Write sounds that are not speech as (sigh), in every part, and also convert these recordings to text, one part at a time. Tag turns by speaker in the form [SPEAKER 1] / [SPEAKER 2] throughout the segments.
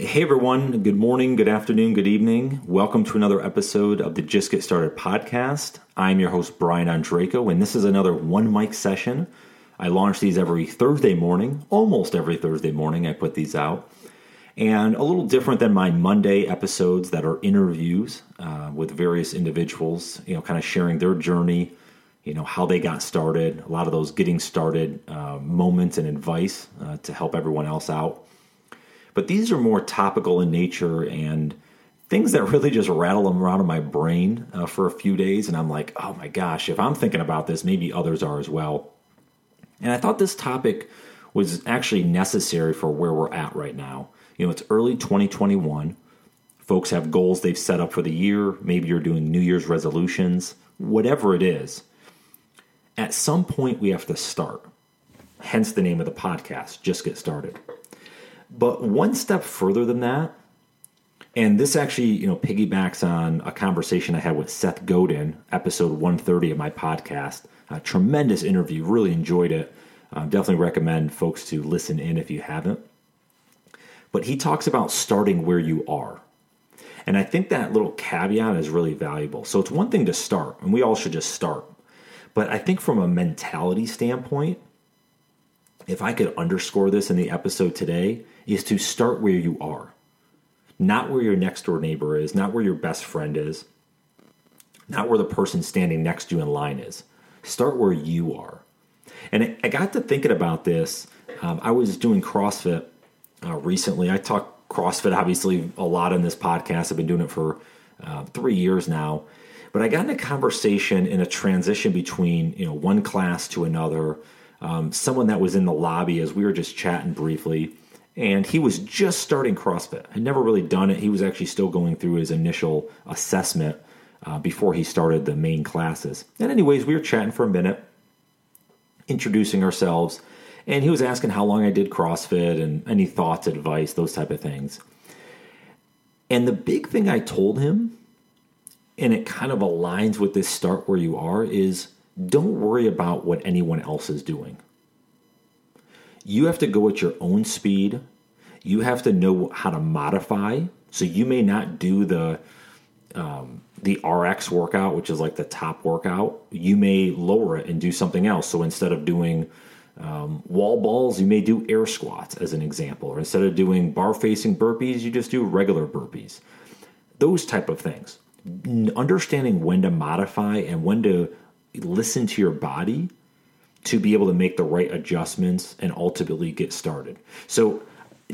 [SPEAKER 1] everyone. Good morning, good afternoon, good evening. Welcome to another episode of the Just Get Started podcast. I'm your host, Brian Ondrako, and this is another one mic session. I launch these every Thursday morning, almost every Thursday morning. I put these out. And a little different than my Monday episodes that are interviews uh, with various individuals, you know, kind of sharing their journey, you know, how they got started, a lot of those getting started uh, moments and advice uh, to help everyone else out. But these are more topical in nature and things that really just rattle them around in my brain uh, for a few days. And I'm like, oh my gosh, if I'm thinking about this, maybe others are as well. And I thought this topic was actually necessary for where we're at right now. You know, it's early 2021. Folks have goals they've set up for the year. Maybe you're doing New Year's resolutions, whatever it is. At some point, we have to start. Hence the name of the podcast, Just Get Started. But one step further than that, and this actually, you know, piggybacks on a conversation I had with Seth Godin, episode 130 of my podcast. A tremendous interview, really enjoyed it. Uh, definitely recommend folks to listen in if you haven't. But he talks about starting where you are. And I think that little caveat is really valuable. So it's one thing to start, and we all should just start. But I think from a mentality standpoint, if I could underscore this in the episode today, is to start where you are. Not where your next door neighbor is, not where your best friend is, not where the person standing next to you in line is. Start where you are. And I got to thinking about this. Um, I was doing CrossFit uh, recently. I talk CrossFit obviously a lot in this podcast. I've been doing it for uh, three years now. But I got in a conversation in a transition between you know one class to another. Um, someone that was in the lobby as we were just chatting briefly, and he was just starting CrossFit. Had never really done it. He was actually still going through his initial assessment uh, before he started the main classes. And anyways, we were chatting for a minute, introducing ourselves, and he was asking how long I did CrossFit and any thoughts, advice, those type of things. And the big thing I told him, and it kind of aligns with this start where you are, is don't worry about what anyone else is doing you have to go at your own speed. You have to know how to modify. So you may not do the um, the RX workout, which is like the top workout. You may lower it and do something else. So instead of doing um, wall balls, you may do air squats as an example, or instead of doing bar facing burpees, you just do regular burpees. Those type of things. Understanding when to modify and when to listen to your body to be able to make the right adjustments and ultimately get started. So,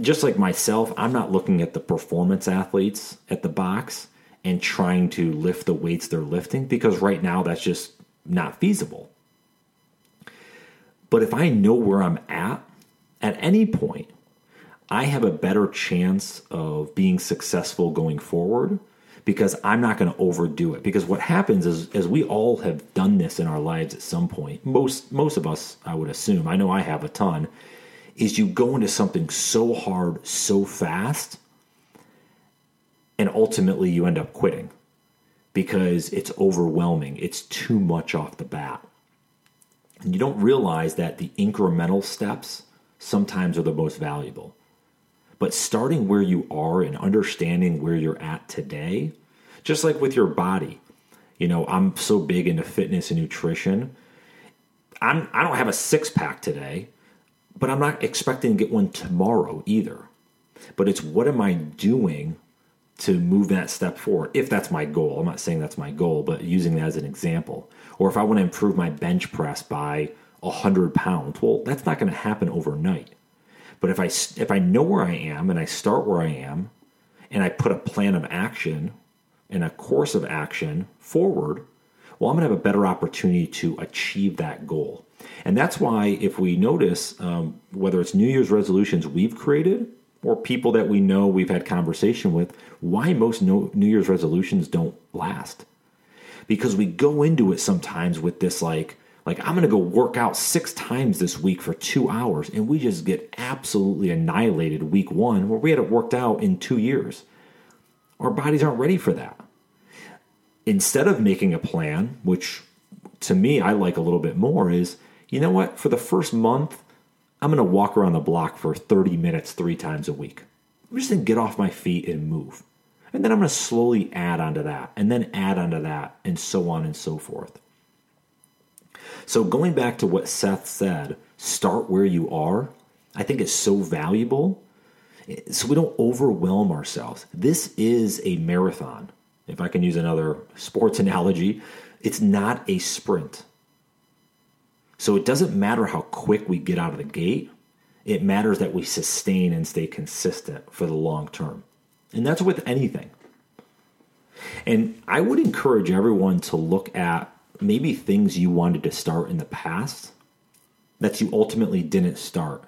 [SPEAKER 1] just like myself, I'm not looking at the performance athletes at the box and trying to lift the weights they're lifting because right now that's just not feasible. But if I know where I'm at at any point, I have a better chance of being successful going forward because I'm not going to overdo it. Because what happens is, as we all have done this in our lives at some point, most most of us, I would assume, I know I have a ton, is you go into something so hard, so fast, and ultimately you end up quitting because it's overwhelming. It's too much off the bat. And you don't realize that the incremental steps sometimes are the most valuable. But starting where you are and understanding where you're at today, just like with your body, you know, I'm so big into fitness and nutrition. I'm I don't have a six pack today, but I'm not expecting to get one tomorrow either. But it's what am I doing to move that step forward if that's my goal. I'm not saying that's my goal, but using that as an example. Or if I want to improve my bench press by 100 pounds, well, that's not going to happen overnight. But if I if I know where I am and I start where I am, and I put a plan of action and a course of action forward, well, I'm going to have a better opportunity to achieve that goal. And that's why, if we notice, um, whether it's New Year's resolutions we've created or people that we know we've had conversation with, why most New Year's resolutions don't last. Because we go into it sometimes with this like, like, I'm going to go work out six times this week for two hours. And we just get absolutely annihilated week one where we had it worked out in two years. Our bodies aren't ready for that. Instead of making a plan, which to me I like a little bit more, is you know what? For the first month, I'm going to walk around the block for 30 minutes three times a week. I'm just going to get off my feet and move. And then I'm going to slowly add onto that, and then add onto that, and so on and so forth. So, going back to what Seth said, start where you are, I think is so valuable. So we don't overwhelm ourselves. This is a marathon. If I can use another sports (laughs) analogy, it's not a sprint. So it doesn't matter how quick we get out of the gate, it matters that we sustain and stay consistent for the long term. And that's with anything. And I would encourage everyone to look at maybe things you wanted to start in the past that you ultimately didn't start.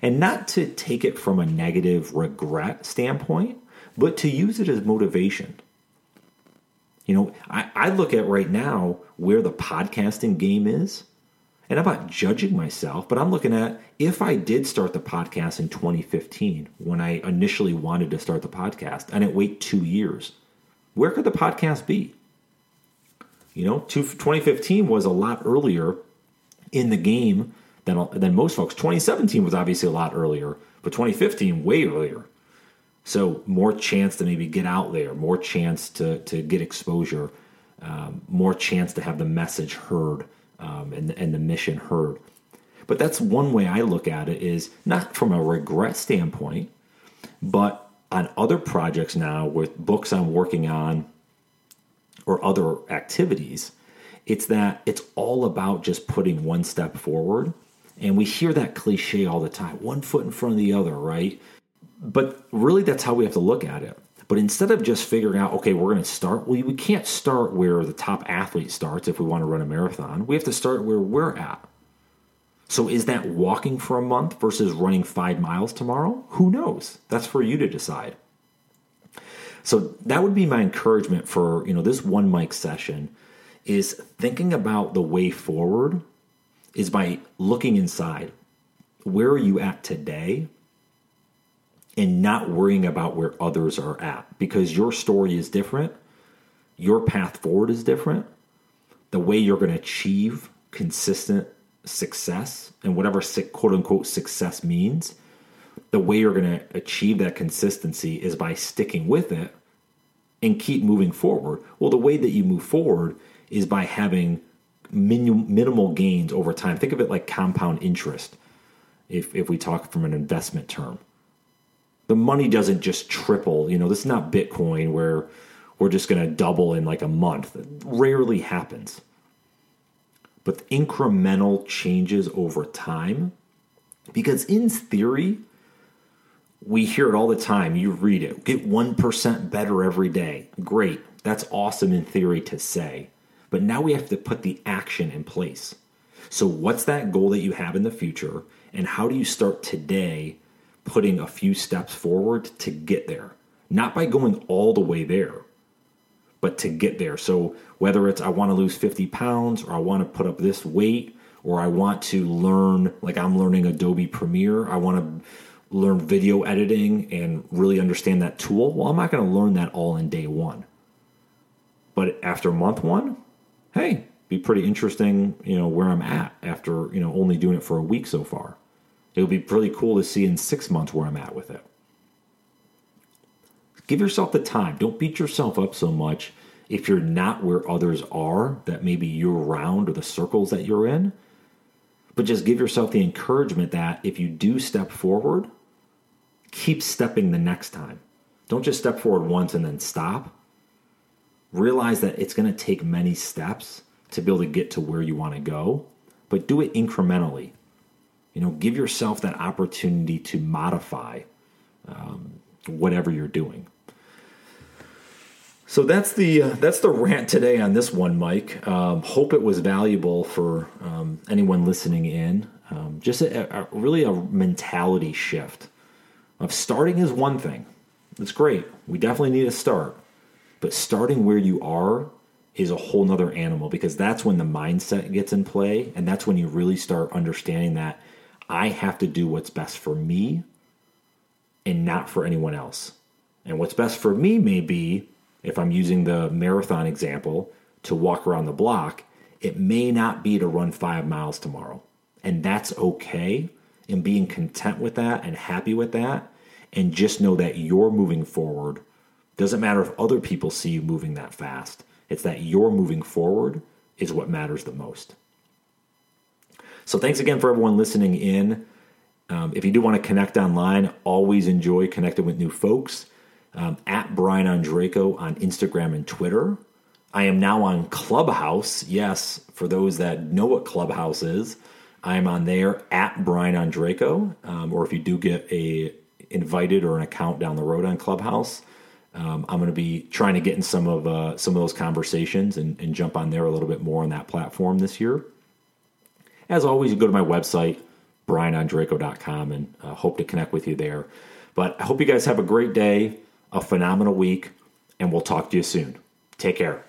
[SPEAKER 1] And not to take it from a negative regret standpoint, but to use it as motivation. You know, I, I look at right now where the podcasting game is, and I'm not judging myself, but I'm looking at if I did start the podcast in 2015 when I initially wanted to start the podcast and it wait two years, where could the podcast be? You know, 2015 was a lot earlier in the game than, than most folks. 2017 was obviously a lot earlier, but 2015 way earlier. So more chance to maybe get out there, more chance to to get exposure, um, more chance to have the message heard um, and and the mission heard. But that's one way I look at it is not from a regret standpoint, but on other projects now with books I'm working on or other activities, it's that it's all about just putting one step forward. And we hear that cliche all the time one foot in front of the other, right? But really, that's how we have to look at it. But instead of just figuring out, okay, we're going to start, well, we can't start where the top athlete starts if we want to run a marathon. We have to start where we're at. So is that walking for a month versus running five miles tomorrow? Who knows? That's for you to decide. So that would be my encouragement for you know this one mic session is thinking about the way forward is by looking inside. Where are you at today? and not worrying about where others are at because your story is different, your path forward is different, the way you're going to achieve consistent success and whatever quote unquote success means, the way you're going to achieve that consistency is by sticking with it and keep moving forward. Well, the way that you move forward is by having minimal gains over time. Think of it like compound interest if, if we talk from an investment term the money doesn't just triple. You know, this is not Bitcoin where we're just going to double in like a month. It rarely happens. But incremental changes over time, because in theory, we hear it all the time. You read it, get 1% better every day. Great. That's awesome in theory to say. But now we have to put the action in place. So, what's that goal that you have in the future? And how do you start today putting a few steps forward to get there. Not by going all the way there, but to get there. So whether it's I want to lose 50 pounds or I want to put up this weight or I want to learn, like I'm learning Adobe Premiere, I want to learn video editing and really understand that tool. Well, I'm not going to learn that all in day one. But after month one, hey, be pretty interesting, you know, where I'm at after, you know, only doing it for a week so far. It would be pretty cool to see in six months where I'm at with it. Give yourself the time. Don't beat yourself up so much if you're not where others are, that maybe you're around or the circles that you're in. But just give yourself the encouragement that if you do step forward, keep stepping the next time. Don't just step forward once and then stop. Realize that it's going to take many steps to be able to get to where you want to go, but do it incrementally. You know, give yourself that opportunity to modify um, whatever you're doing. So that's the uh, that's the rant today on this one, mic. Um, hope it was valuable for um, anyone listening in. Um, just a, a, really a mentality shift of starting is one thing. It's great. We definitely need to start, but starting where you are is a whole nother animal because that's when the mindset gets in play, and that's when you really start understanding that I have to do what's best for me and not for anyone else. And what's best for me may be, if I'm using the marathon example, to walk around the block. It may not be to run five miles tomorrow. And that's okay. And being content with that and happy with that and just know that you're moving forward. Doesn't matter if other people see you moving that fast. It's that you're moving forward is what matters the most. So thanks again for everyone listening in. Um, if you do want to connect online, always enjoy connecting with new folks. Um, at Brian Ondrako on Instagram and Twitter. I am now on Clubhouse. Yes, for those that know what Clubhouse is, I am on there at Brian Ondrako. Um, or if you do get a invited or an account down the road on Clubhouse, um, I'm going to be trying to get in some of uh, some of those conversations and, and jump on there a little bit more on that platform this year. As always, you go to my website, brianondrako.com, and uh, hope to connect with you there. But I hope you guys have a great day, a phenomenal week, and we'll talk to you soon. Take care.